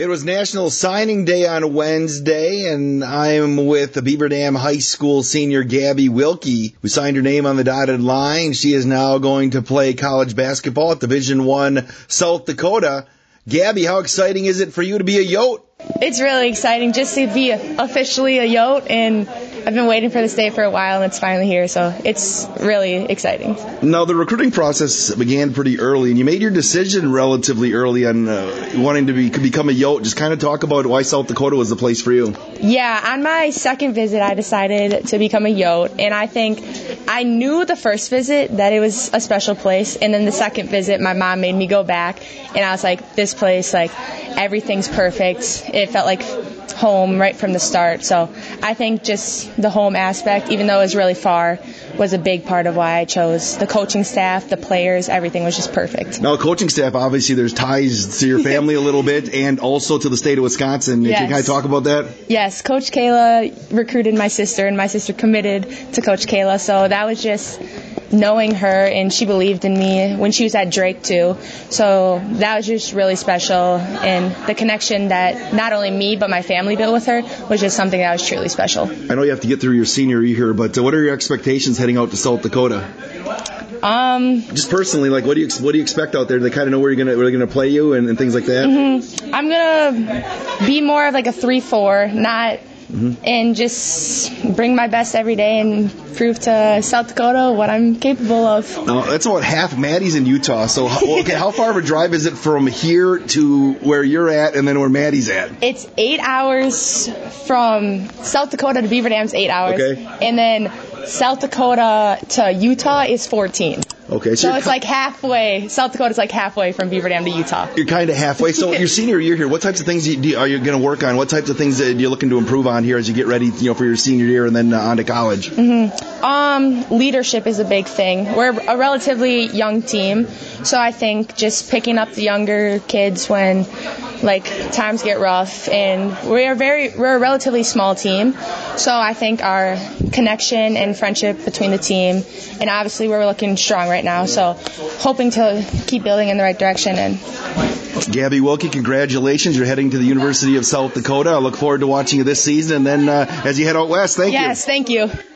It was National Signing Day on Wednesday, and I'm with the Beaver Dam High School senior Gabby Wilke, who signed her name on the dotted line. She is now going to play college basketball at Division One South Dakota. Gabby, how exciting is it for you to be a Yote? It's really exciting just to be officially a Yote, and I've been waiting for this day for a while, and it's finally here, so it's really exciting. Now, the recruiting process began pretty early, and you made your decision relatively early on uh, wanting to be, become a Yote. Just kind of talk about why South Dakota was the place for you. Yeah, on my second visit, I decided to become a Yote, and I think I knew the first visit that it was a special place, and then the second visit, my mom made me go back, and I was like, this place, like, everything's perfect. It felt like home right from the start. So I think just the home aspect, even though it was really far, was a big part of why I chose the coaching staff, the players, everything was just perfect. Now, coaching staff, obviously, there's ties to your family a little bit and also to the state of Wisconsin. Yes. Can you kind of talk about that? Yes, Coach Kayla recruited my sister, and my sister committed to Coach Kayla. So that was just knowing her and she believed in me when she was at Drake too. So that was just really special and the connection that not only me but my family built with her was just something that was truly special. I know you have to get through your senior year here, but uh, what are your expectations heading out to South Dakota? Um, just personally, like what do you what do you expect out there? Do they kind of know where you're gonna where they're gonna play you and, and things like that. Mm-hmm. I'm gonna be more of like a three four, not Mm-hmm. and just bring my best every day and prove to South Dakota what I'm capable of. Now, that's about half. Maddie's in Utah, so okay, how far of a drive is it from here to where you're at, and then where Maddie's at? It's eight hours from South Dakota to Beaver Dam's eight hours, okay. and then South Dakota to Utah is 14. Okay, so, so it's like halfway. South Dakota's like halfway from Beaver Dam to Utah. You're kind of halfway. So your senior year here, what types of things do you, are you going to work on? What types of things are you looking to improve on here as you get ready, you know, for your senior year and then uh, on to college? Mm-hmm. Um, leadership is a big thing. We're a relatively young team, so I think just picking up the younger kids when like times get rough, and we're very we're a relatively small team, so I think our connection and friendship between the team, and obviously we're looking strong right now, so hoping to keep building in the right direction and. Gabby Wilke, congratulations. You're heading to the University of South Dakota. I look forward to watching you this season and then uh, as you head out west. Thank yes, you. Yes, thank you.